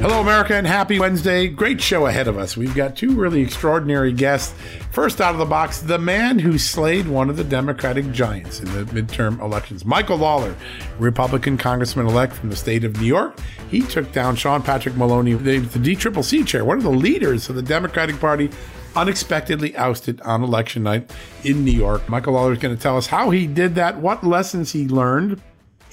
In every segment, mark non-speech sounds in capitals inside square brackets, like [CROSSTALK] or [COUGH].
Hello, America, and happy Wednesday. Great show ahead of us. We've got two really extraordinary guests. First out of the box, the man who slayed one of the Democratic giants in the midterm elections, Michael Lawler, Republican congressman elect from the state of New York. He took down Sean Patrick Maloney, the, DCCC chair, one of the leaders of the Democratic Party, unexpectedly ousted on election night in New York. Michael Lawler is going to tell us how he did that, what lessons he learned,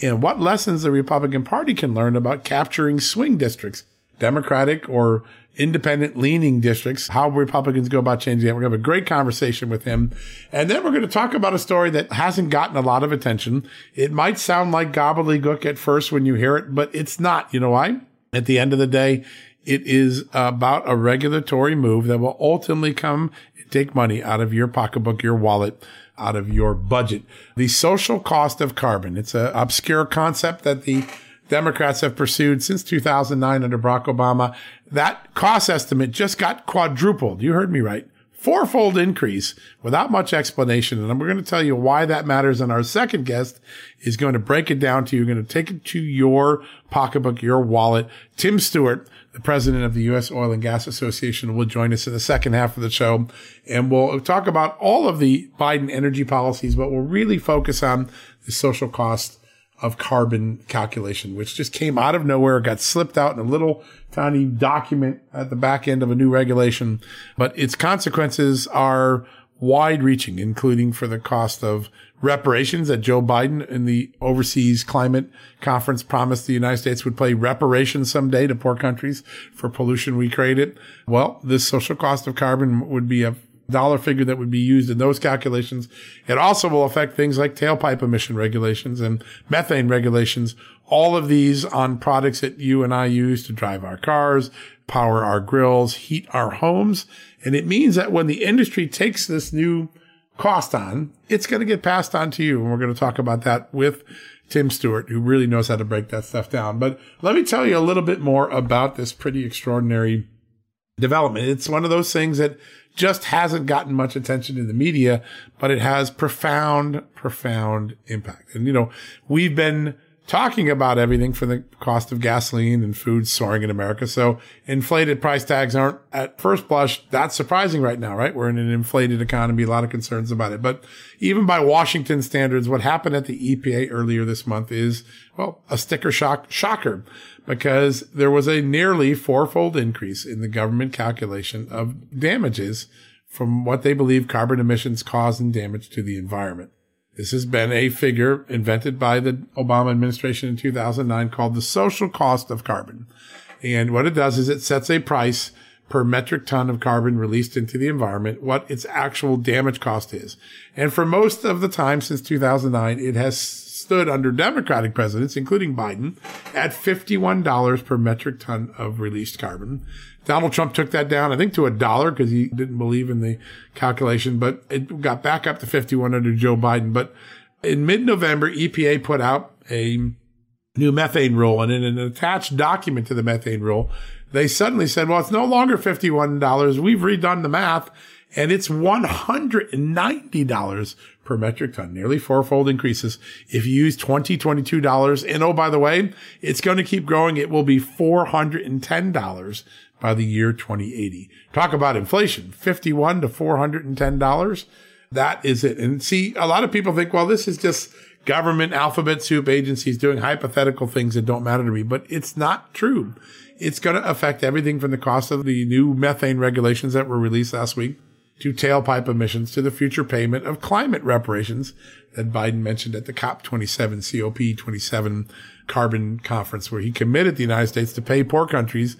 and what lessons the Republican Party can learn about capturing swing districts Democratic or independent leaning districts, how Republicans go about changing that. We're going to have a great conversation with him. And then we're going to talk about a story that hasn't gotten a lot of attention. It might sound like gobbledygook at first when you hear it, but it's not. You know why? At the end of the day, it is about a regulatory move that will ultimately come and take money out of your pocketbook, your wallet, out of your budget. The social cost of carbon. It's an obscure concept that the Democrats have pursued since 2009 under Barack Obama. That cost estimate just got quadrupled. You heard me right. Fourfold increase without much explanation. And we're going to tell you why that matters. And our second guest is going to break it down to you. You're going to take it to your pocketbook, your wallet. Tim Stewart, the president of the U.S. Oil and Gas Association, will join us in the second half of the show. And we'll talk about all of the Biden energy policies, but we'll really focus on the social cost of carbon calculation, which just came out of nowhere, got slipped out in a little tiny document at the back end of a new regulation. But its consequences are wide reaching, including for the cost of reparations that Joe Biden in the overseas climate conference promised the United States would pay reparations someday to poor countries for pollution we created. Well, this social cost of carbon would be a dollar figure that would be used in those calculations. It also will affect things like tailpipe emission regulations and methane regulations. All of these on products that you and I use to drive our cars, power our grills, heat our homes. And it means that when the industry takes this new cost on, it's going to get passed on to you. And we're going to talk about that with Tim Stewart, who really knows how to break that stuff down. But let me tell you a little bit more about this pretty extraordinary development. It's one of those things that just hasn't gotten much attention in the media, but it has profound, profound impact. And, you know, we've been talking about everything for the cost of gasoline and food soaring in America. So inflated price tags aren't at first blush that surprising right now, right? We're in an inflated economy, a lot of concerns about it. But even by Washington standards, what happened at the EPA earlier this month is, well, a sticker shock shocker because there was a nearly fourfold increase in the government calculation of damages from what they believe carbon emissions cause and damage to the environment. This has been a figure invented by the Obama administration in 2009 called the social cost of carbon. And what it does is it sets a price per metric ton of carbon released into the environment, what its actual damage cost is. And for most of the time since 2009, it has stood under Democratic presidents, including Biden, at $51 per metric ton of released carbon. Donald Trump took that down, I think, to a dollar because he didn't believe in the calculation, but it got back up to 51 under Joe Biden. But in mid-November, EPA put out a new methane rule and in an attached document to the methane rule, they suddenly said, well, it's no longer $51. We've redone the math and it's $190 per metric ton, nearly fourfold increases if you use $2022. And oh, by the way, it's going to keep growing. It will be $410 by the year 2080. Talk about inflation, 51 to $410. That is it. And see, a lot of people think, well, this is just government alphabet soup agencies doing hypothetical things that don't matter to me, but it's not true. It's going to affect everything from the cost of the new methane regulations that were released last week to tailpipe emissions to the future payment of climate reparations that Biden mentioned at the COP27, COP27 carbon conference, where he committed the United States to pay poor countries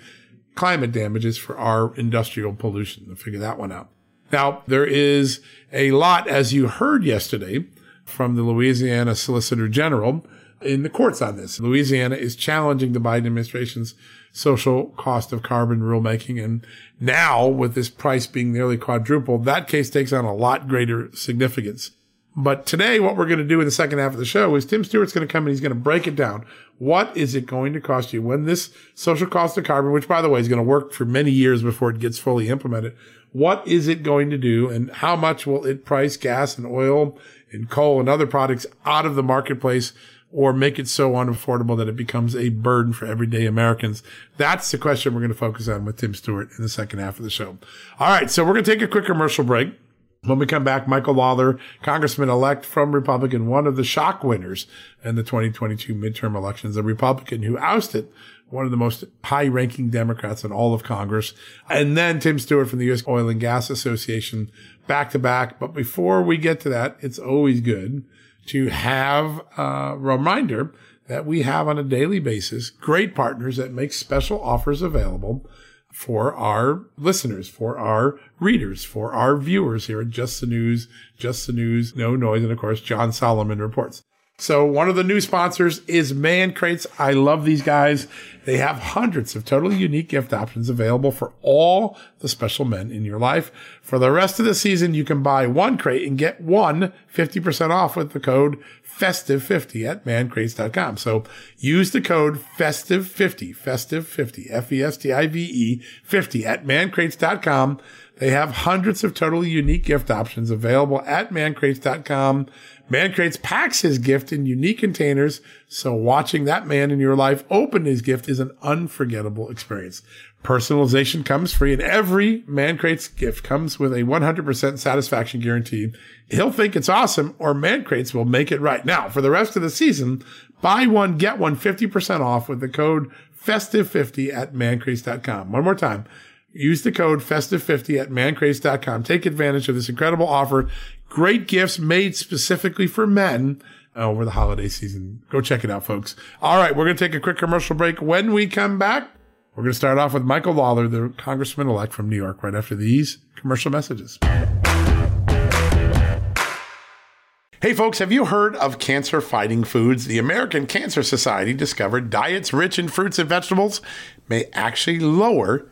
climate damages for our industrial pollution. To figure that one out. Now, there is a lot, as you heard yesterday from the Louisiana Solicitor General in the courts on this. Louisiana is challenging the Biden administration's social cost of carbon rulemaking. And now with this price being nearly quadrupled, that case takes on a lot greater significance. But today, what we're going to do in the second half of the show is Tim Stewart's going to come and he's going to break it down. What is it going to cost you when this social cost of carbon, which by the way is going to work for many years before it gets fully implemented, what is it going to do and how much will it price gas and oil and coal and other products out of the marketplace or make it so unaffordable that it becomes a burden for everyday Americans? That's the question we're going to focus on with Tim Stewart in the second half of the show. All right. So we're going to take a quick commercial break. When we come back, Michael Lawler, Congressman elect from Republican, one of the shock winners in the 2022 midterm elections, a Republican who ousted one of the most high ranking Democrats in all of Congress. And then Tim Stewart from the U.S. Oil and Gas Association back to back. But before we get to that, it's always good to have a reminder that we have on a daily basis great partners that make special offers available for our listeners, for our readers, for our viewers here at Just the News, Just the News, No Noise, and of course, John Solomon reports. So one of the new sponsors is Man Crates. I love these guys. They have hundreds of totally unique gift options available for all the special men in your life. For the rest of the season, you can buy one crate and get one 50% off with the code festive50 at mancrates.com. So use the code festive50, festive50, F-E-S-T-I-V-E 50 at mancrates.com. They have hundreds of totally unique gift options available at mancrates.com. Man Crates packs his gift in unique containers, so watching that man in your life open his gift is an unforgettable experience. Personalization comes free, and every Man Crates gift comes with a 100% satisfaction guarantee. He'll think it's awesome, or Man Crates will make it right. Now, for the rest of the season, buy one, get one 50% off with the code festive50 at mancrates.com. One more time. Use the code festive50 at mancrates.com. Take advantage of this incredible offer. Great gifts made specifically for men uh, over the holiday season. Go check it out, folks. All right, we're going to take a quick commercial break. When we come back, we're going to start off with Michael Lawler, the congressman elect from New York, right after these commercial messages. Hey folks, have you heard of cancer fighting foods? The American Cancer Society discovered diets rich in fruits and vegetables may actually lower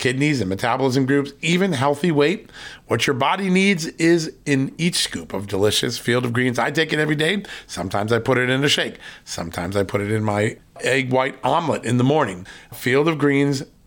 kidneys, and metabolism groups, even healthy weight. What your body needs is in each scoop of delicious field of greens. I take it every day. Sometimes I put it in a shake. Sometimes I put it in my egg white omelet in the morning. Field of greens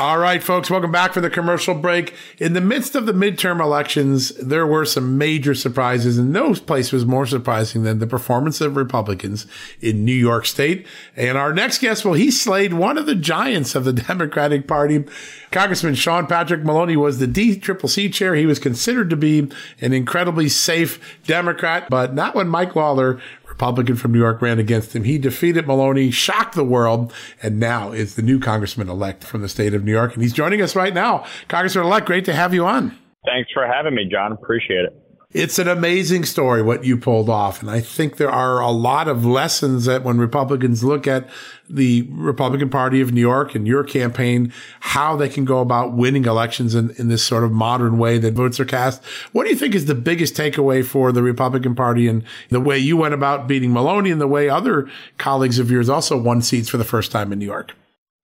All right, folks, welcome back for the commercial break. In the midst of the midterm elections, there were some major surprises, and no place was more surprising than the performance of Republicans in New York State. And our next guest, well, he slayed one of the giants of the [LAUGHS] Democratic Party. Congressman Sean Patrick Maloney was the DCCC chair. He was considered to be an incredibly safe Democrat, but not when Mike Lawler Republican from New York ran against him. He defeated Maloney, shocked the world, and now is the new congressman elect from the state of New York. And he's joining us right now. Congressman elect, great to have you on. Thanks for having me, John. Appreciate it. It's an amazing story what you pulled off. And I think there are a lot of lessons that when Republicans look at the Republican Party of New York and your campaign, how they can go about winning elections in, in this sort of modern way that votes are cast. What do you think is the biggest takeaway for the Republican Party and the way you went about beating Maloney and the way other colleagues of yours also won seats for the first time in New York?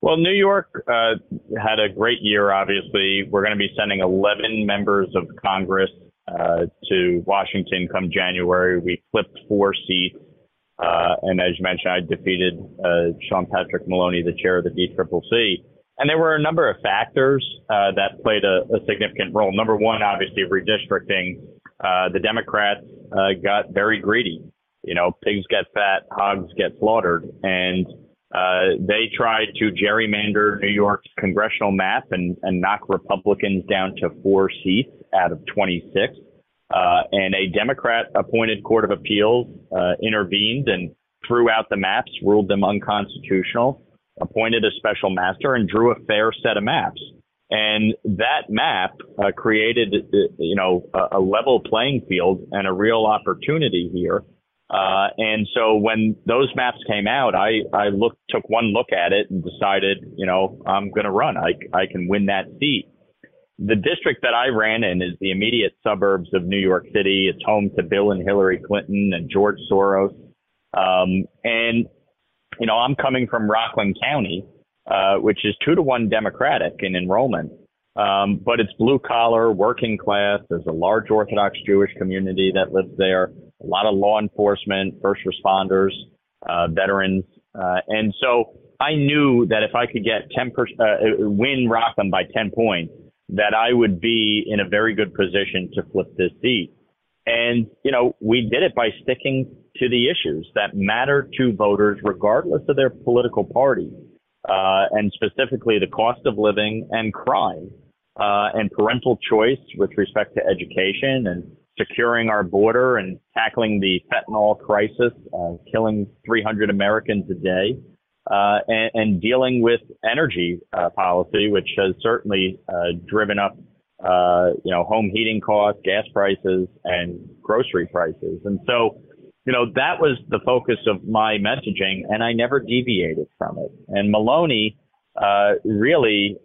Well, New York uh, had a great year, obviously. We're going to be sending 11 members of Congress uh, to Washington come January. We flipped four seats. Uh, and as you mentioned, I defeated uh, Sean Patrick Maloney, the chair of the DCCC. And there were a number of factors uh, that played a, a, significant role. Number one, obviously, redistricting. Uh, the Democrats uh, got very greedy. You know, pigs get fat, hogs get slaughtered. And they tried to gerrymander New York's congressional map and, and knock Republicans down to four seats out of 26. Uh, and a Democrat appointed Court of Appeals uh, intervened and threw out the maps, ruled them unconstitutional, appointed a special master, and drew a fair set of maps. And that map uh, created, uh, you know, a, a, level playing field and a real opportunity here. Uh, and so when those maps came out, I, I looked, took one look at it and decided, you know, I'm going to run. I, I can win that seat the district that I ran in is the immediate suburbs of New York City. It's home to Bill and Hillary Clinton and George Soros. Um, and, you know, I'm coming from Rockland County, uh, which is two to one Democratic in enrollment. Um, but it's blue collar, working class. There's a large Orthodox Jewish community that lives there, a lot of law enforcement, first responders, uh, veterans. Uh, and so I knew that if I could get 10%, uh, win Rockland by 10 points, that I would be in a very good position to flip this seat. And, you know, we did it by sticking to the issues that matter to voters, regardless of their political party, uh, and specifically the cost of living and crime, uh, and parental choice with respect to education and securing our border and tackling the fentanyl crisis, uh, killing 300 Americans a day uh, and, and, dealing with energy uh, policy, which has certainly uh, driven up, uh, you know, home heating costs, gas prices, and grocery prices. And so, you know, that was the focus of my messaging, and I never deviated from it. And Maloney uh, really,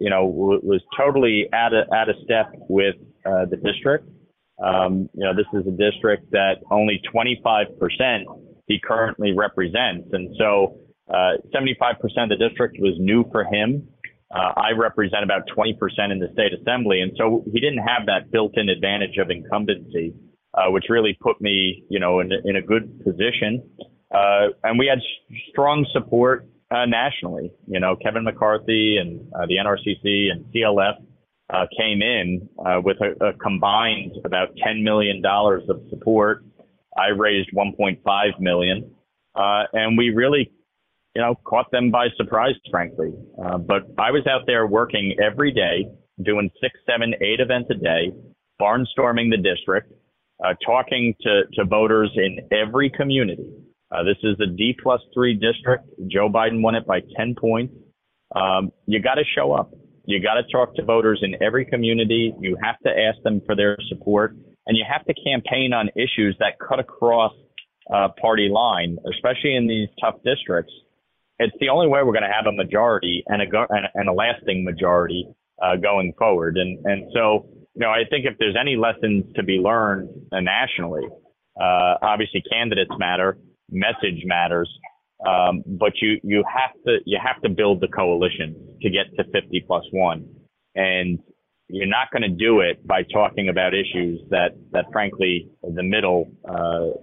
you know, w- was totally out of out of step with the district. Um, you know, this is a district that only 25% he currently represents. And so 75% of the district was new for him. Uh, I represent about 20% in the state assembly. And so he didn't have that built in advantage of incumbency, uh, which really put me, you know, in, in a good position. Uh, and we had strong support uh, nationally. You know, Kevin McCarthy and uh, the NRCC and CLF uh, came in uh, with a, a, combined about $10 million of support. I raised 1.5 million, uh, and we really, you know, caught them by surprise, frankly. Uh, but I was out there working every day, doing six, seven, eight events a day, barnstorming the district, uh, talking to, to voters in every community. Uh, this is a D plus three district. Joe Biden won it by 10 points. Um, you got to show up. You got to talk to voters in every community. You have to ask them for their support, and you have to campaign on issues that cut across uh, party line, especially in these tough districts. It's the only way we're going to have a majority and a and, a lasting majority uh, going forward. And and so you know I think if there's any lessons to be learned uh, nationally, uh, obviously candidates matter, message matters, um, but you, you have to, you have to build the coalition to get to 50 plus one. And you're not going to do it by talking about issues that, that frankly, the middle, uh,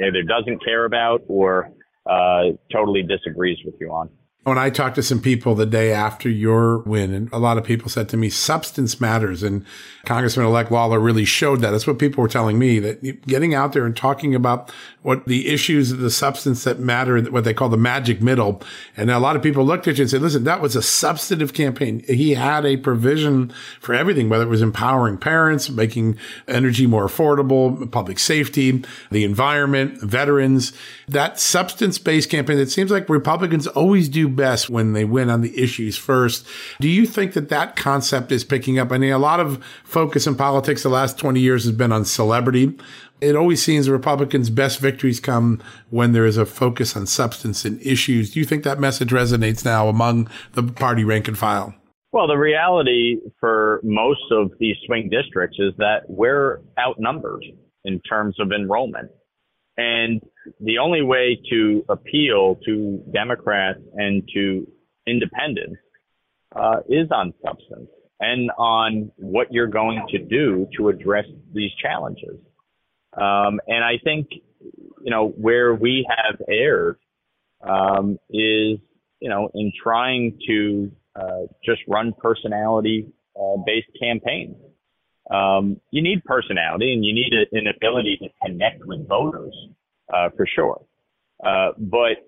either doesn't care about or, uh, totally disagrees with you on. When I talked to some people the day after your win, and a lot of people said to me, substance matters. And Congressman elect Lawler really showed that. That's what people were telling me that getting out there and talking about what the issues of the substance that matter, what they call the magic middle. And a lot of people looked at you and said, listen, that was a substantive campaign. He had a provision for everything, whether it was empowering parents, making energy more affordable, public safety, the environment, veterans, that substance based campaign. It seems like Republicans always do best when they win on the issues first. Do you think that that concept is picking up? I mean, a lot of focus in politics the last 20 years has been on celebrity. It always seems the Republicans' best victories come when there is a focus on substance and issues. Do you think that message resonates now among the party rank and file? Well, the reality for most of these swing districts is that we're outnumbered in terms of enrollment. And the only way to appeal to Democrats and to independents uh, is on substance and on what you're going to do to address these challenges. Um, and I think, you know, where we have erred um, is, you know, in trying to uh, just run personality uh, based campaigns. Um, you need personality and you need a, an ability to connect with voters uh, for sure. Uh, but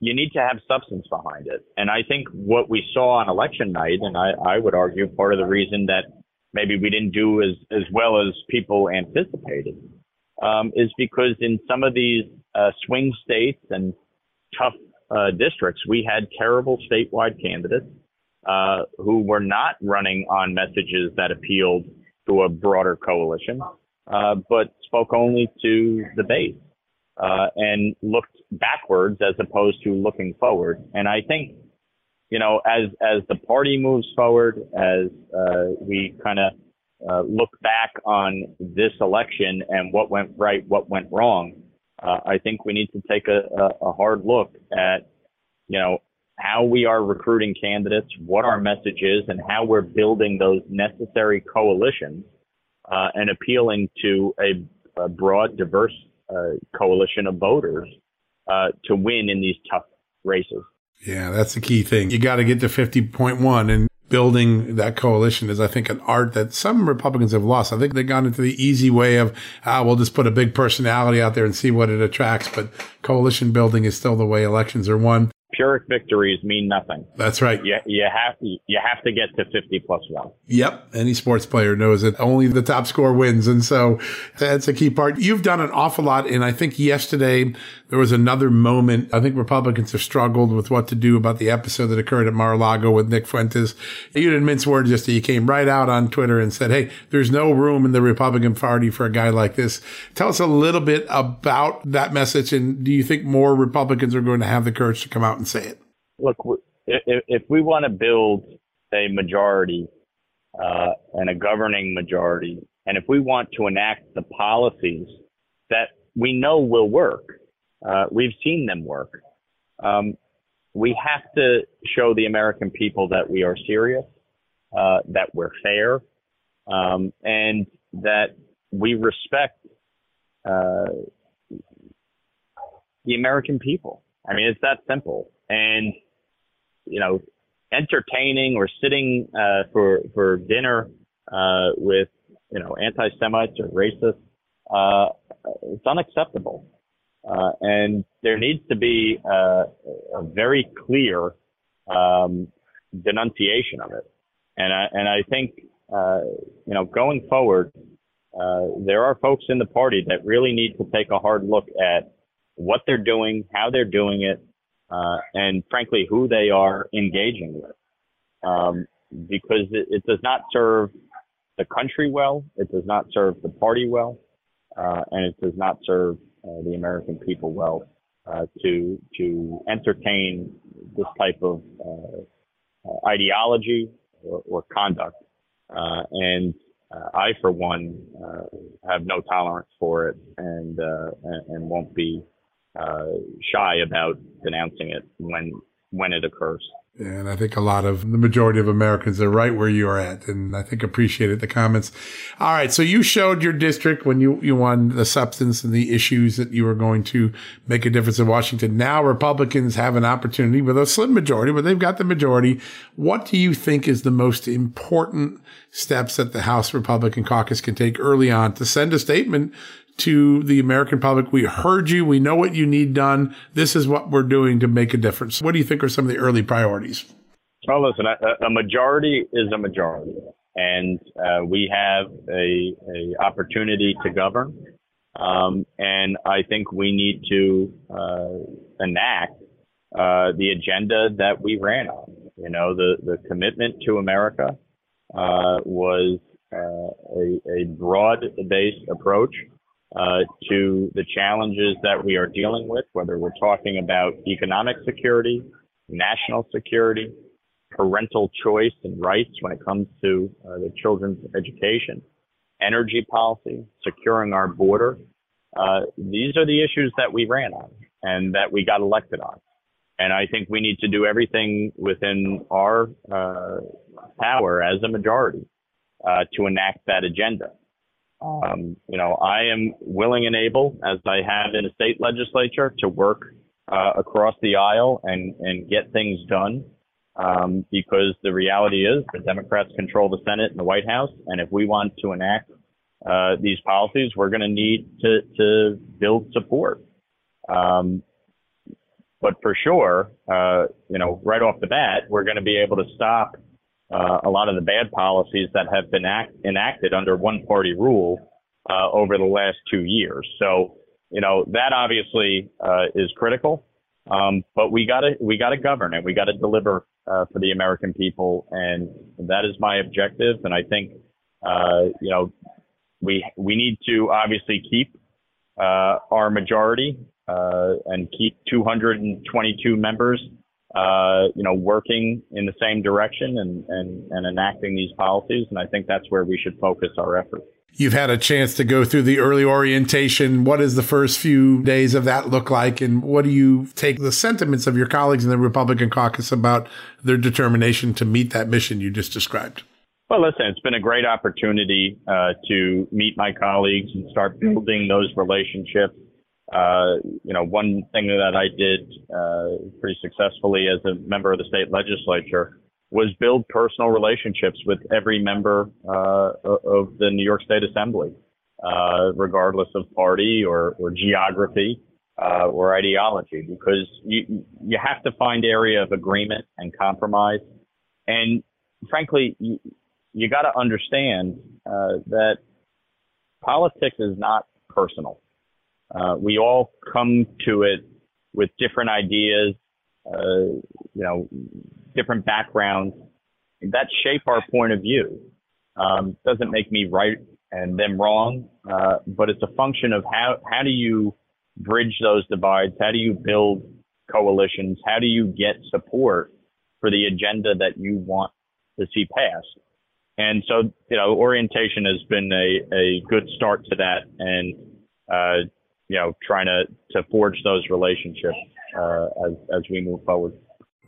you need to have substance behind it. And I think what we saw on election night, and I, I would argue part of the reason that maybe we didn't do as, as well as people anticipated, um, is because in some of these uh, swing states and tough uh, districts, we had terrible statewide candidates uh, who were not running on messages that appealed to a broader coalition, uh, but spoke only to the base uh, and looked backwards as opposed to looking forward. And I think, you know, as as the party moves forward, as uh, we kind of uh, look back on this election and what went right, what went wrong, uh, I think we need to take a, a, a hard look at, you know, how we are recruiting candidates, what our message is, and how we're building those necessary coalitions uh, and appealing to a, a broad, diverse coalition of voters uh, to win in these tough races. Yeah, that's the key thing. You got to get to 50.1 and building that coalition is, I think, an art that some Republicans have lost. I think they've gone into the easy way of, ah, we'll just put a big personality out there and see what it attracts. But coalition building is still the way elections are won. Pyrrhic victories mean nothing. That's right. You, you have you have to get to 50 plus one. Yep. Any sports player knows that only the top score wins. And so that's a key part. You've done an awful lot. And I think yesterday there was another moment. I think Republicans have struggled with what to do about the episode that occurred at Mar-a-Lago with Nick Fuentes. You didn't mince words yesterday. You came right out on Twitter and said, Hey, there's no room in the Republican party for a guy like this. Tell us a little bit about that message. And do you think more Republicans are going to have the courage to come out and say it? Look, if, we want to build a majority uh, and a governing majority And if we want to enact the policies that we know will work, uh, we've seen them work. Um, we have to show the American people that we are serious, uh, that we're fair, um, and that we respect uh, the American people. I mean, it's that simple. And you know, entertaining or sitting uh, for for dinner uh, with you know anti-Semites or racists, uh, it's unacceptable. Uh, and there needs to be a, a very clear um, denunciation of it. And I, and I think, uh, you know, going forward, uh, there are folks in the party that really need to take a hard look at what they're doing, how they're doing it, uh, and frankly, who they are engaging with. Um, because it, it, does not serve the country well, it does not serve the party well, uh, and it does not serve uh, the American people well uh, to to entertain this type of uh, ideology or, or conduct. and I, for one, have no tolerance for it, and and, and won't be Uh, shy about denouncing it when when it occurs. And I think a lot of the majority of Americans are right where you are at. And I think appreciated the comments. All right. So you showed your district when you, you won the substance and the issues that you were going to make a difference in Washington. Now Republicans have an opportunity with a slim majority, but they've got the majority. What do you think is the most important steps that the House Republican caucus can take early on to send a statement to the American public. We heard you. We know what you need done. This is what we're doing to make a difference. What do you think are some of the early priorities? Well, listen, a, a majority is a majority, and uh, we have a, a opportunity to govern. Um, and I think we need to uh, enact uh, the agenda that we ran on. You know, the, the commitment to America uh, was uh, a, a broad based approach uh, to the challenges that we are dealing with, whether we're talking about economic security, national security, parental choice and rights when it comes to uh, the children's education, energy policy, securing our border. Uh, these are the issues that we ran on and that we got elected on. And I think we need to do everything within our uh, power as a majority uh, to enact that agenda. Um, you know, I am willing and able, as I have in the state legislature, to work uh, across the aisle and, and get things done. Um, because the reality is the Democrats control the Senate and the White House. And if we want to enact uh, these policies, we're going to need to, to build support. Um, but for sure, uh, you know, right off the bat, we're going to be able to stop uh, a lot of the bad policies that have been act- enacted under one party rule uh, over the last two years. So, you know, that obviously uh, is critical. Um, but we gotta, we gotta govern and we gotta deliver, uh, for the American people. And that is my objective. And I think, uh, you know, we, we need to obviously keep, uh, our majority, and keep 222 members uh, you know, working in the same direction and, and, and enacting these policies. And I think that's where we should focus our efforts. You've had a chance to go through the early orientation. What does the first few days of that look like? And what do you take the sentiments of your colleagues in the Republican caucus about their determination to meet that mission you just described? Well, listen, it's been a great opportunity uh, to meet my colleagues and start building those relationships uh, you know, one thing that I did uh, pretty successfully as a member of the state legislature was build personal relationships with every member uh, of the New York State Assembly, uh, regardless of party or, or geography uh, or ideology, because you you have to find area of agreement and compromise, and frankly, you, you got to understand uh, that politics is not personal uh, we all come to it with different ideas, uh, you know, different backgrounds that shape our point of view. Um, doesn't make me right and them wrong, uh, but it's a function of how how do you bridge those divides? How do you build coalitions? How do you get support for the agenda that you want to see passed? and so, you know, orientation has been a, a good start to that and, uh, you know, trying to, to forge those relationships uh, as, as we move forward.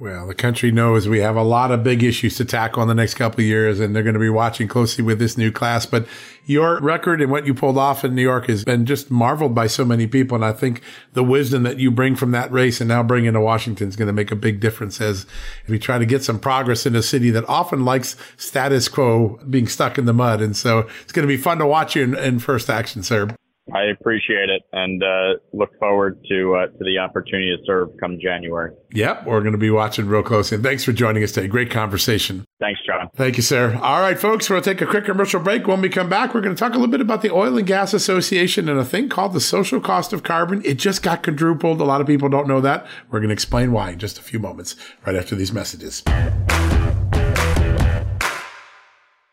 Well, the country knows we have a lot of big issues to tackle in the next couple of years, and they're going to be watching closely with this new class. But your record and what you pulled off in New York has been just marveled by so many people. And I think the wisdom that you bring from that race and now bring into Washington is going to make a big difference as we try to get some progress in a city that often likes status quo being stuck in the mud. And so it's going to be fun to watch you in, in first action, sir. I appreciate it and uh, look forward to uh, to the opportunity to serve come January. Yep, we're going to be watching real close. And thanks for joining us today. Great conversation. Thanks, John. Thank you, sir. All right, folks, we'll take a quick commercial break. When we come back, we're going to talk a little bit about the Oil and Gas Association and a thing called the social cost of carbon. It just got quadrupled. A lot of people don't know that. We're going to explain why in just a few moments, right after these messages.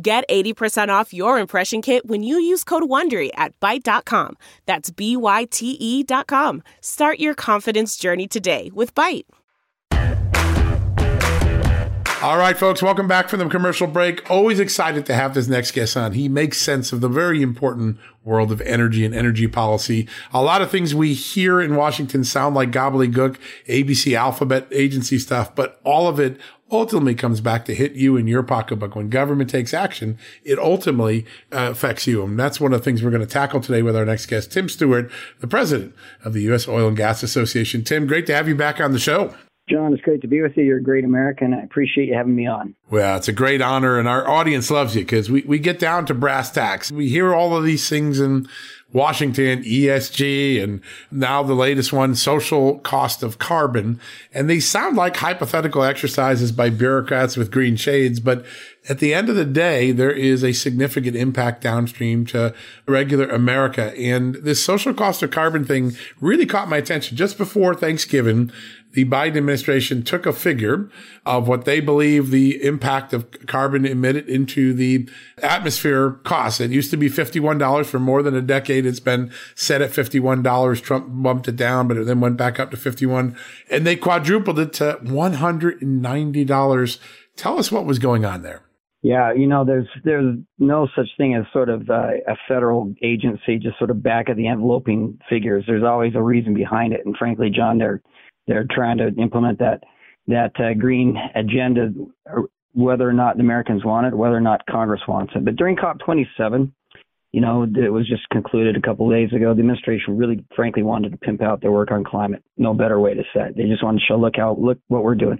Get 80% off your impression kit when you use code WONDERY at Byte.com. That's B-Y-T-E dot com. Start your confidence journey today with Byte. All right, folks, welcome back from the commercial break. Always excited to have this next guest on. He makes sense of the very important world of energy and energy policy. A lot of things we hear in Washington sound like gobbledygook, ABC alphabet agency stuff, but all of it ultimately comes back to hit you in your pocketbook. When government takes action, it ultimately uh, affects you. And that's one of the things we're going to tackle today with our next guest, Tim Stewart, the president of the U.S. Oil and Gas Association. Tim, great to have you back on the show. John, it's great to be with you. You're a great American. I appreciate you having me on. Well, it's a great honor, and our audience loves you because we, we get down to brass tacks. We hear all of these things in Washington, ESG, and now the latest one, social cost of carbon. And they sound like hypothetical exercises by bureaucrats with green shades, but at the end of the day, there is a significant impact downstream to regular America. And this social cost of carbon thing really caught my attention just before Thanksgiving the Biden administration took a figure of what they believe the impact of carbon emitted into the atmosphere costs. It used to be $51 for more than a decade. It's been set at $51. Trump bumped it down, but it then went back up to 51 and they quadrupled it to $190. Tell us what was going on there. Yeah, you know, there's there's no such thing as sort of uh, a federal agency just sort of back of the enveloping figures. There's always a reason behind it, and frankly, John, they're they're trying to implement that that uh, green agenda, whether or not the Americans want it, whether or not Congress wants it. But during COP27, you know, it was just concluded a couple of days ago. The administration really, frankly, wanted to pimp out their work on climate. No better way to say it. They just wanted to show, look how, look what we're doing.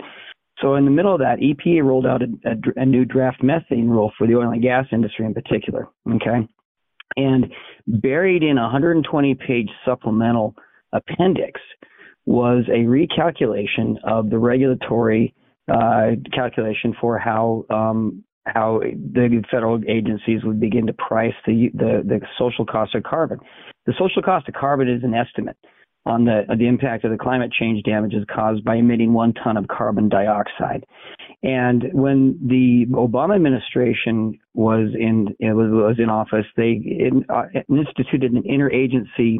So in the middle of that, EPA rolled out a, a, a new draft methane rule for the oil and gas industry in particular. Okay, and buried in a 120 page supplemental appendix was a recalculation of the regulatory uh, calculation for how um, how the federal agencies would begin to price the, the the social cost of carbon. The social cost of carbon is an estimate. on the the impact of the climate change damages caused by emitting one ton of carbon dioxide. And when the Obama administration was in was, was in office, they in, uh, instituted an interagency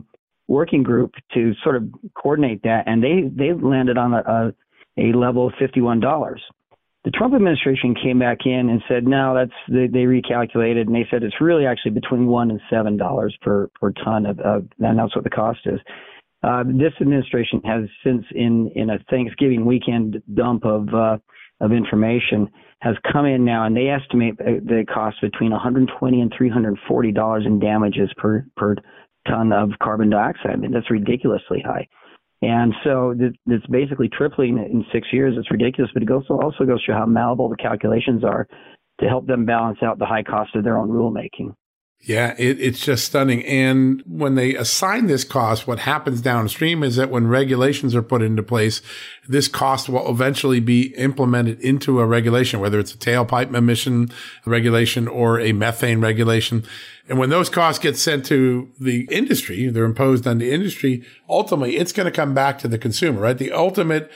working group to sort of coordinate that, and they they landed on a, a, a level of fifty one dollars. The Trump administration came back in and said, no, that's they, they recalculated and they said it's really actually between one and seven dollars per per ton of, of and that's what the cost is. Uh, this administration has since in in a Thanksgiving weekend dump of uh, of information has come in now and they estimate the cost between 120 and 340 dollars in damages per per ton of carbon dioxide. I mean that's ridiculously high. And so it's basically tripling in six years. It's ridiculous, but it also also goes to how malleable the calculations are to help them balance out the high cost of their own rulemaking. Yeah, it, it's just stunning. And when they assign this cost, what happens downstream is that when regulations are put into place, this cost will eventually be implemented into a regulation, whether it's a tailpipe emission regulation or a methane regulation. And when those costs get sent to the industry, they're imposed on the industry, ultimately it's going to come back to the consumer, right? The ultimate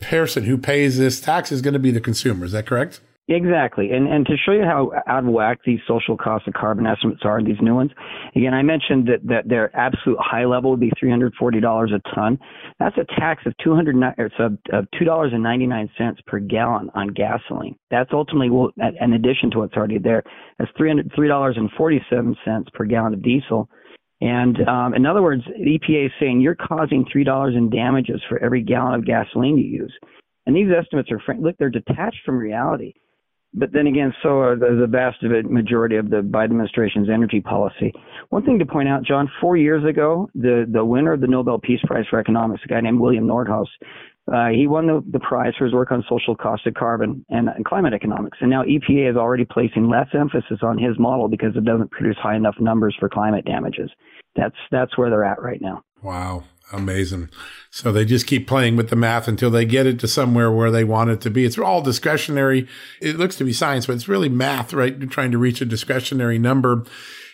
person who pays this tax is going to be the consumer. Is that correct? Exactly. And and to show you how out of whack these social costs of carbon estimates are, these new ones, again, I mentioned that, that their absolute high level would be $340 a ton. That's a tax of 200 it's of $2.99 per gallon on gasoline. That's ultimately, will, in addition to what's already there, that's $3.47 per gallon of diesel. And um, in other words, the EPA is saying you're causing $3 in damages for every gallon of gasoline you use. And these estimates are, look, they're detached from reality. But then again, so are the, the vast majority of the Biden administration's energy policy. One thing to point out, John, four years ago, the, the winner of the Nobel Peace Prize for Economics, a guy named William Nordhaus, uh, he won the, the prize for his work on social cost of carbon and, and climate economics. And now EPA is already placing less emphasis on his model because it doesn't produce high enough numbers for climate damages. That's that's where they're at right now. Wow. Amazing. So they just keep playing with the math until they get it to somewhere where they want it to be. It's all discretionary. It looks to be science, but it's really math, right? You're trying to reach a discretionary number.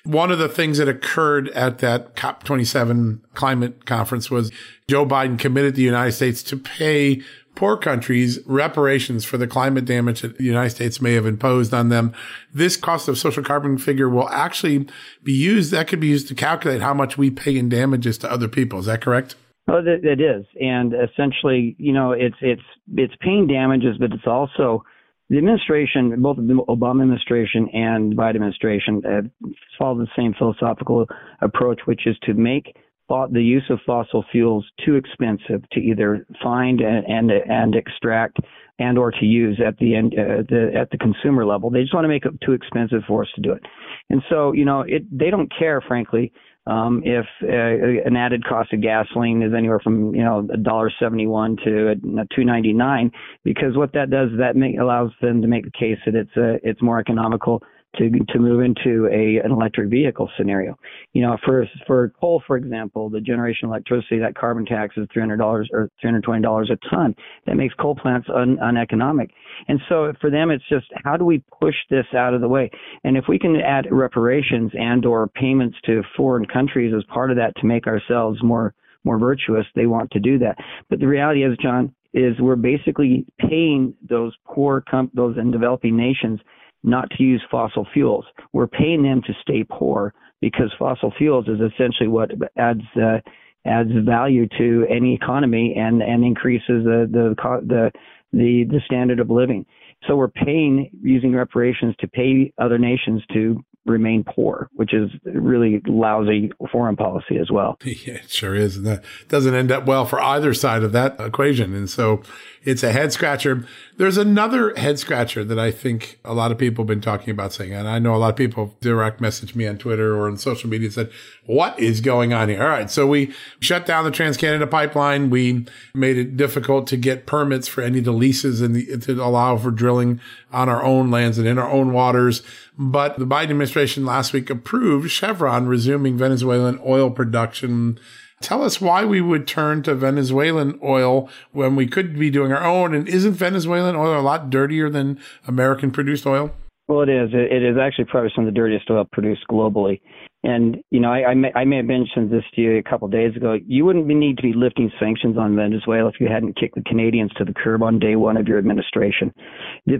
One of the things that occurred at that COP27 climate conference was Joe Biden committed the United States to pay poor countries reparations for the climate damage that the United States may have imposed on them. This cost of social carbon figure will actually be used. That could be used to calculate how much we pay in damages to other people. Is that correct? Oh, it is, and essentially, you know, it's it's it's paying damages, but it's also the administration, both the Obama administration and Biden administration, uh, have followed the same philosophical approach, which is to make the use of fossil fuels too expensive to either find and and, and extract and or to use at the end uh, the, at the consumer level. They just want to make it too expensive for us to do it. And so, you know, it they don't care, frankly, um, if uh, an added cost of gasoline is anywhere from you know a dollar seventy one to two ninety nine, because what that does that make, allows them to make the case that it's uh, it's more economical to to move into a an electric vehicle scenario. You know, for for coal, for example, the generation of electricity, that carbon tax is three hundred dollars or three hundred twenty dollars a ton. That makes coal plants un, uneconomic. And so for them, it's just how do we push this out of the way? And if we can add reparations and or payments to foreign countries as part of that to make ourselves more more virtuous, they want to do that. But the reality is, John, is we're basically paying those poor com- those in developing nations not to use fossil fuels. We're paying them to stay poor because fossil fuels is essentially what adds uh, adds value to any economy and and increases the the the the, the standard of living. So we're paying using reparations to pay other nations to remain poor, which is really lousy foreign policy as well. [LAUGHS] Yeah, it sure is. And that doesn't end up well for either side of that equation. And so it's a head scratcher. There's another head scratcher that I think a lot of people have been talking about saying, and I know a lot of people direct message me on Twitter or on social media said, what is going on here? All right. So we shut down the Trans Canada pipeline. We made it difficult to get permits for any of the leases and the, to allow for drilling on our own lands and in our own waters. But the Biden administration last week approved Chevron resuming Venezuelan oil production Tell us why we would turn to Venezuelan oil when we could be doing our own. And isn't Venezuelan oil a lot dirtier than American produced oil? Well, it is. It is actually probably some of the dirtiest oil produced globally. and you know, I, I, may, I may have mentioned this to you a couple of days ago. You wouldn't need to be lifting sanctions on Venezuela if you hadn't kicked the Canadians to the curb on day one of your administration.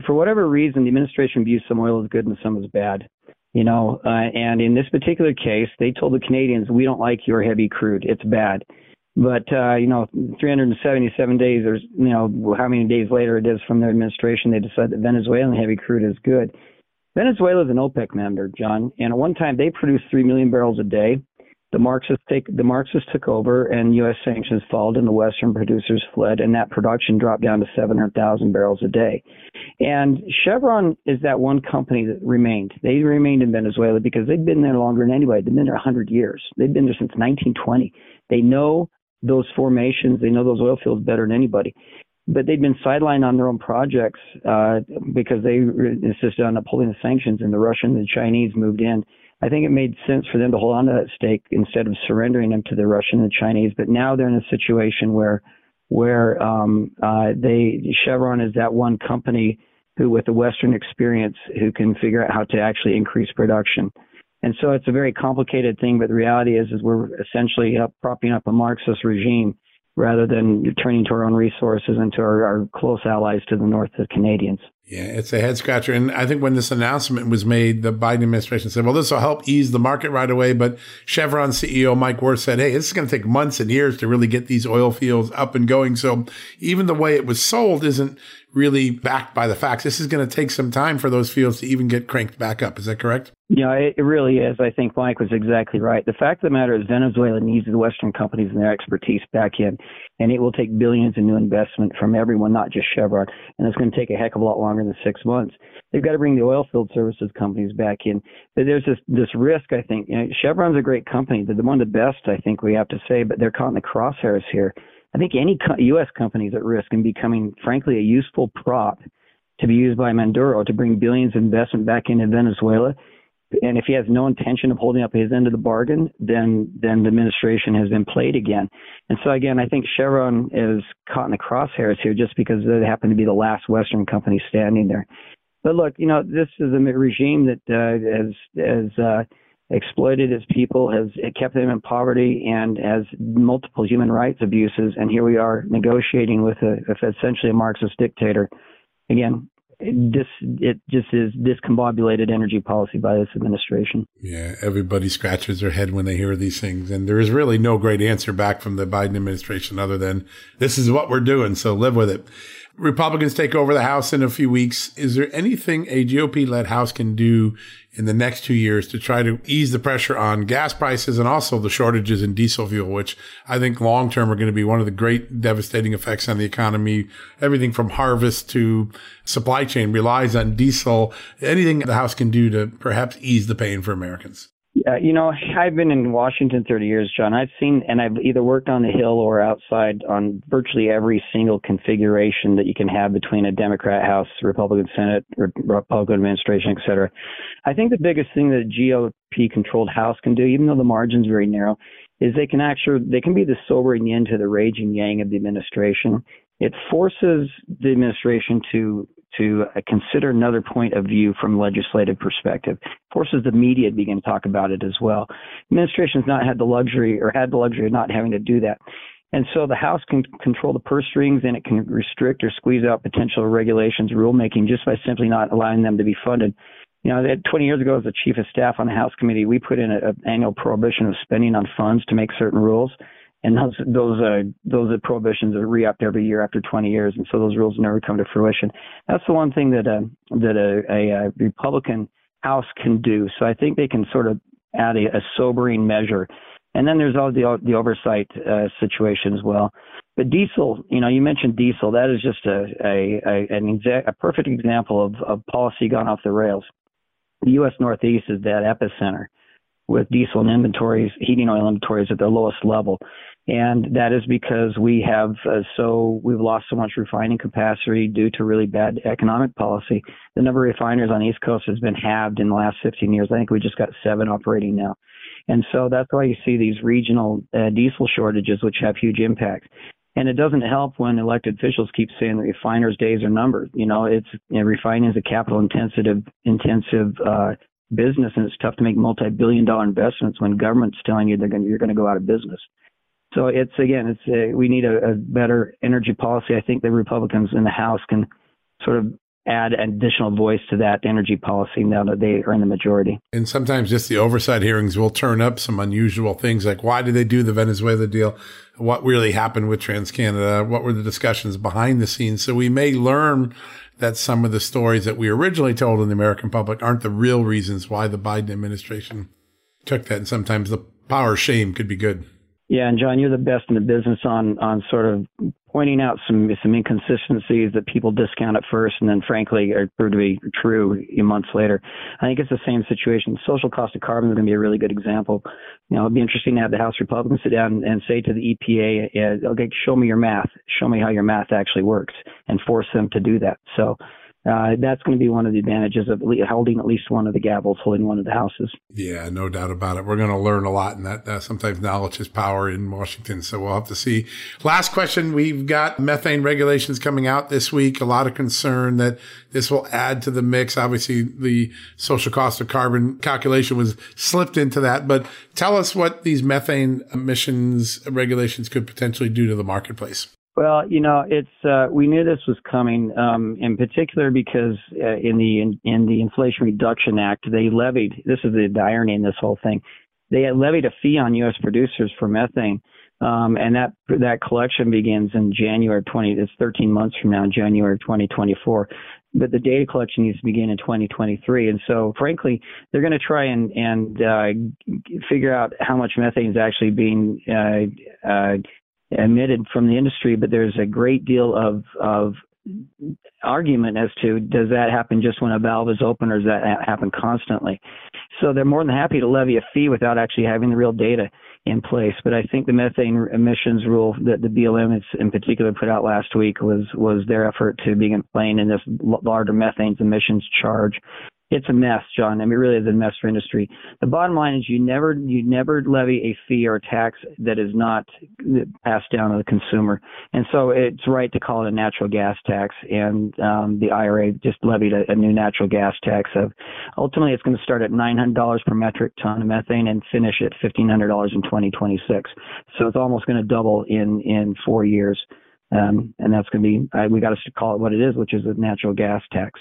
For whatever reason, the administration views some oil as good and some as bad. You know, uh, and in this particular case, they told the Canadians, "We don't like your heavy crude; it's bad." But uh, you know, 377 days, or you know, how many days later it is from their administration, they decide that Venezuelan heavy crude is good. Venezuela is an OPEC member, John, and at one time they produced three million barrels a day. The Marxists take the Marxists took over, and U.S. sanctions followed, and the Western producers fled, and that production dropped down to 700,000 barrels a day. And Chevron is that one company that remained. They remained in Venezuela because they've been there longer than anybody. They've been there 100 years. They've been there since 1920. They know those formations. They know those oil fields better than anybody. But they've been sidelined on their own projects uh, because they insisted on upholding the sanctions, and the Russians and the Chinese moved in. I think it made sense for them to hold on to that stake instead of surrendering them to the Russian and the Chinese. But now they're in a situation where where um, uh, they Chevron is that one company who, with the Western experience, who can figure out how to actually increase production. And so it's a very complicated thing, but the reality is, is we're essentially up, propping up a Marxist regime rather than turning to our own resources and to our, our close allies to the north, the Canadians. Yeah, it's a head scratcher. And I think when this announcement was made, the Biden administration said, well, this will help ease the market right away. But Chevron CEO Mike Wirth said, hey, this is going to take months and years to really get these oil fields up and going. So even the way it was sold isn't really backed by the facts. This is going to take some time for those fields to even get cranked back up. Is that correct? Yeah, it really is. I think Mike was exactly right. The fact of the matter is Venezuela needs the Western companies and their expertise back in, and it will take billions in new investment from everyone, not just Chevron. And it's going to take a heck of a lot longer than six months. They've got to bring the oil field services companies back in. But there's this this risk, I think. You know, Chevron's a great company. They're one of the best, I think we have to say, but they're caught in the crosshairs here I think any co- U.S. company is at risk in becoming, frankly, a useful prop to be used by Maduro to bring billions of investment back into Venezuela. And if he has no intention of holding up his end of the bargain, then then the administration has been played again. And so again, I think Chevron is caught in the crosshairs here just because they happen to be the last Western company standing there. But look, you know, this is a regime that uh, has has uh, exploited his people, has kept them in poverty, and has multiple human rights abuses. And here we are negotiating with a, essentially a Marxist dictator. Again, this it just is discombobulated energy policy by this administration. Yeah, everybody scratches their head when they hear these things, and there is really no great answer back from the Biden administration other than this is what we're doing, so live with it. Republicans take over the House in a few weeks. Is there anything a GOP led House can do in the next two years to try to ease the pressure on gas prices and also the shortages in diesel fuel, which I think long term are going to be one of the great devastating effects on the economy. Everything from harvest to supply chain relies on diesel. Anything the House can do to perhaps ease the pain for Americans. Uh, you know, I've been in Washington 30 years, John. I've seen, and I've either worked on the Hill or outside on virtually every single configuration that you can have between a Democrat House, Republican Senate, Republican administration, et cetera. I think the biggest thing that a GOP controlled House can do, even though the margin's very narrow, is they can actually, they can be the sobering end to the raging yang of the administration. It forces the administration to to uh, consider another point of view from legislative perspective. Forces the media to begin to talk about it as well. Administration's not had the luxury or had the luxury of not having to do that. And so the House can control the purse strings and it can restrict or squeeze out potential regulations, rulemaking just by simply not allowing them to be funded. You know, 20 years ago, as the chief of staff on the House committee, we put in an annual prohibition of spending on funds to make certain rules and those those uh, those prohibitions are re-upped every year after 20 years, and so those rules never come to fruition. That's the one thing that uh, that a, a, a Republican House can do. So I think they can sort of add a, a sobering measure, and then there's all the the oversight uh, situation as well. But diesel, you know, you mentioned diesel. That is just a a a, an exact, a perfect example of, of policy gone off the rails. The U.S. Northeast is that epicenter with diesel and inventories, heating oil inventories at their lowest level and that is because we have uh, so we've lost so much refining capacity due to really bad economic policy. The number of refiners on the East Coast has been halved in the last 15 years. I think we just got seven operating now, and so that's why you see these regional uh, diesel shortages, which have huge impacts. And it doesn't help when elected officials keep saying that refiners' days are numbered. You know, it's you know, refining is a capital intensive intensive uh, business, and it's tough to make multi-billion-dollar investments when government's telling you they're going you're going to go out of business. So it's again, it's a, we need a, a better energy policy. I think the Republicans in the House can sort of add additional voice to that energy policy now that they are in the majority. And sometimes just the oversight hearings will turn up some unusual things like why did they do the Venezuela deal? What really happened with TransCanada? What were the discussions behind the scenes? So we may learn that some of the stories that we originally told in the American public aren't the real reasons why the Biden administration took that. And sometimes the power shame could be good. Yeah, and John, you're the best in the business on on sort of pointing out some some inconsistencies that people discount at first, and then frankly are proved to be true months later. I think it's the same situation. Social cost of carbon is going to be a really good example. You know, it'd be interesting to have the House Republicans sit down and say to the EPA, "Okay, show me your math. Show me how your math actually works," and force them to do that. So uh, that's going to be one of the advantages of holding at least one of the gavels, holding one of the houses. Yeah, no doubt about it. We're going to learn a lot, and that uh, sometimes knowledge is power in Washington. So we'll have to see. Last question: We've got methane regulations coming out this week. A lot of concern that this will add to the mix. Obviously, the social cost of carbon calculation was slipped into that. But tell us what these methane emissions regulations could potentially do to the marketplace. Well, you know, it's uh, we knew this was coming, um, in particular because uh, in the in, in, the Inflation Reduction Act, they levied. This is the, irony in this whole thing. They levied a fee on U.S. producers for methane, um, and that that collection begins in January 20. It's 13 months from now, January 2024. But the data collection needs to begin in 2023, and so frankly, they're going to try and and uh, figure out how much methane is actually being emitted from the industry, but there's a great deal of of argument as to does that happen just when a valve is open or does that happen constantly? So they're more than happy to levy a fee without actually having the real data in place. But I think the methane emissions rule that the BLM in particular put out last week was was their effort to begin playing in this larger methane emissions charge it's a mess, John. I mean, really is a mess for industry. The bottom line is you never you never levy a fee or a tax that is not passed down to the consumer, and so it's right to call it a natural gas tax. And um, the IRA just levied a, a new natural gas tax of ultimately it's going to start at nine hundred dollars per metric ton of methane and finish at fifteen hundred dollars in twenty twenty six. So it's almost going to double in in four years. Um, and that's going to be, I, we got to call it what it is, which is a natural gas tax.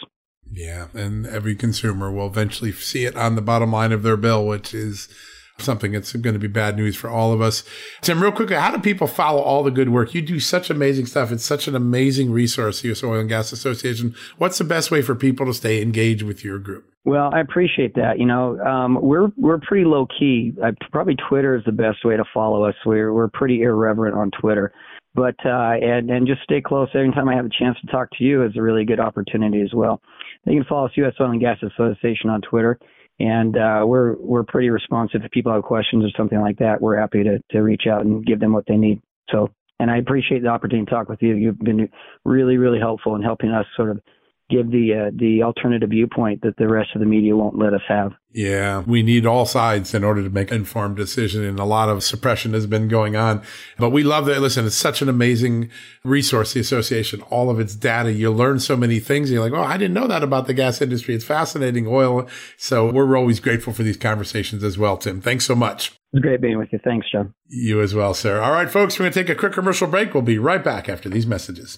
Yeah, and every consumer will eventually see it on the bottom line of their bill, which is something that's going to be bad news for all of us. Tim, real quickly, how do people follow all the good work? You do such amazing stuff. It's such an amazing resource, the U.S. Oil and Gas Association. What's the best way for people to stay engaged with your group? Well, I appreciate that. You know, um, we're we're pretty low key. Probably Twitter is the best way to follow us. We're we're pretty irreverent on Twitter but uh, and and just stay close. Every time I have a chance to talk to you is a really good opportunity as well. You can follow us U.S. Oil and Gas Association on Twitter, and uh, we're we're pretty responsive. If people have questions or something like that, we're happy to to reach out and give them what they need. So, and I appreciate the opportunity to talk with you. You've been really really helpful in helping us sort of give the uh, the alternative viewpoint that the rest of the media won't let us have. Yeah, we need all sides in order to make an informed decision, and a lot of suppression has been going on. But we love that. Listen, it's such an amazing resource, the association, all of its data. You learn so many things. You're like, oh, I didn't know that about the gas industry. It's fascinating, oil. So we're always grateful for these conversations as well, Tim. Thanks so much. It's great being with you. Thanks, John. You as well, sir. All right, folks, we're going to take a quick commercial break. We'll be right back after these messages.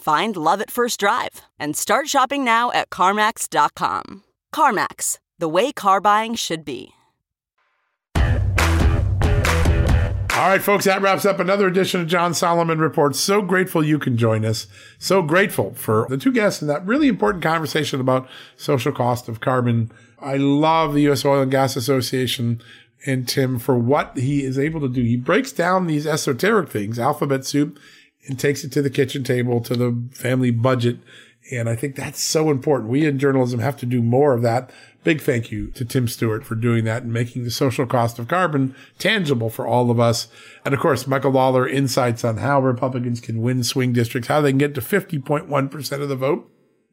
Find love at first drive and start shopping now at CarMax.com. CarMax, the way car buying should be. All right, folks, that wraps up another edition of John Solomon Reports. So grateful you can join us. So grateful for the two guests in that really important conversation about social cost of carbon. I love the U.S. Oil and Gas Association and Tim for what he is able to do. He breaks down these esoteric things, alphabet soup, and takes it to the kitchen table, to the family budget. And I think that's so important. We in journalism have to do more of that Big thank you to Tim Stewart for doing that and making the social cost of carbon tangible for all of us. And of course, Michael Lawler insights on how Republicans can win swing districts, how they can get to 50.1% of the vote.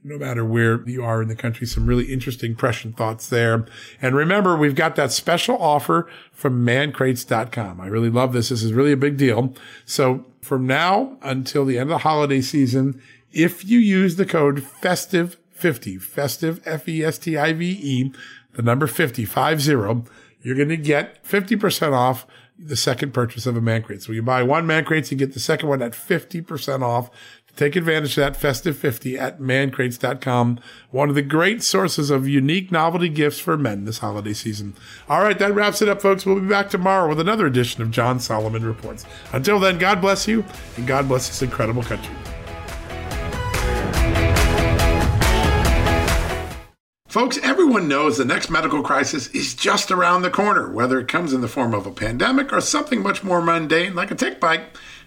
No matter where you are in the country, some really interesting prescient thoughts there. And remember, we've got that special offer from mancrates.com. I really love this. This is really a big deal. So from now until the end of the holiday season, if you use the code festive 50, festive, F-E-S-T-I-V-E, the number 50, 50, you're going to get 50% off the second purchase of a man crate. So you buy one man crate, you get the second one at 50% off. Take advantage of that festive 50 at mancrates.com. One of the great sources of unique novelty gifts for men this holiday season. All right, that wraps it up, folks. We'll be back tomorrow with another edition of John Solomon Reports. Until then, God bless you and God bless this incredible country. Folks, everyone knows the next medical crisis is just around the corner, whether it comes in the form of a pandemic or something much more mundane like a tick bite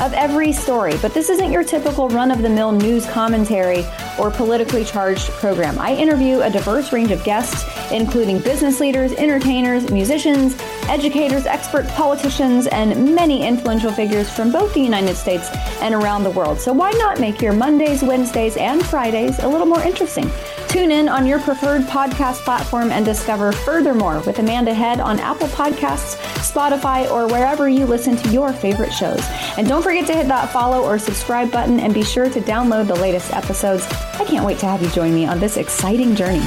of every story, but this isn't your typical run of the mill news commentary or politically charged program. I interview a diverse range of guests, including business leaders, entertainers, musicians, educators, experts, politicians, and many influential figures from both the United States and around the world. So why not make your Mondays, Wednesdays, and Fridays a little more interesting? Tune in on your preferred podcast platform and discover furthermore with Amanda Head on Apple Podcasts, Spotify, or wherever you listen to your favorite shows. And don't forget to hit that follow or subscribe button and be sure to download the latest episodes. I can't wait to have you join me on this exciting journey.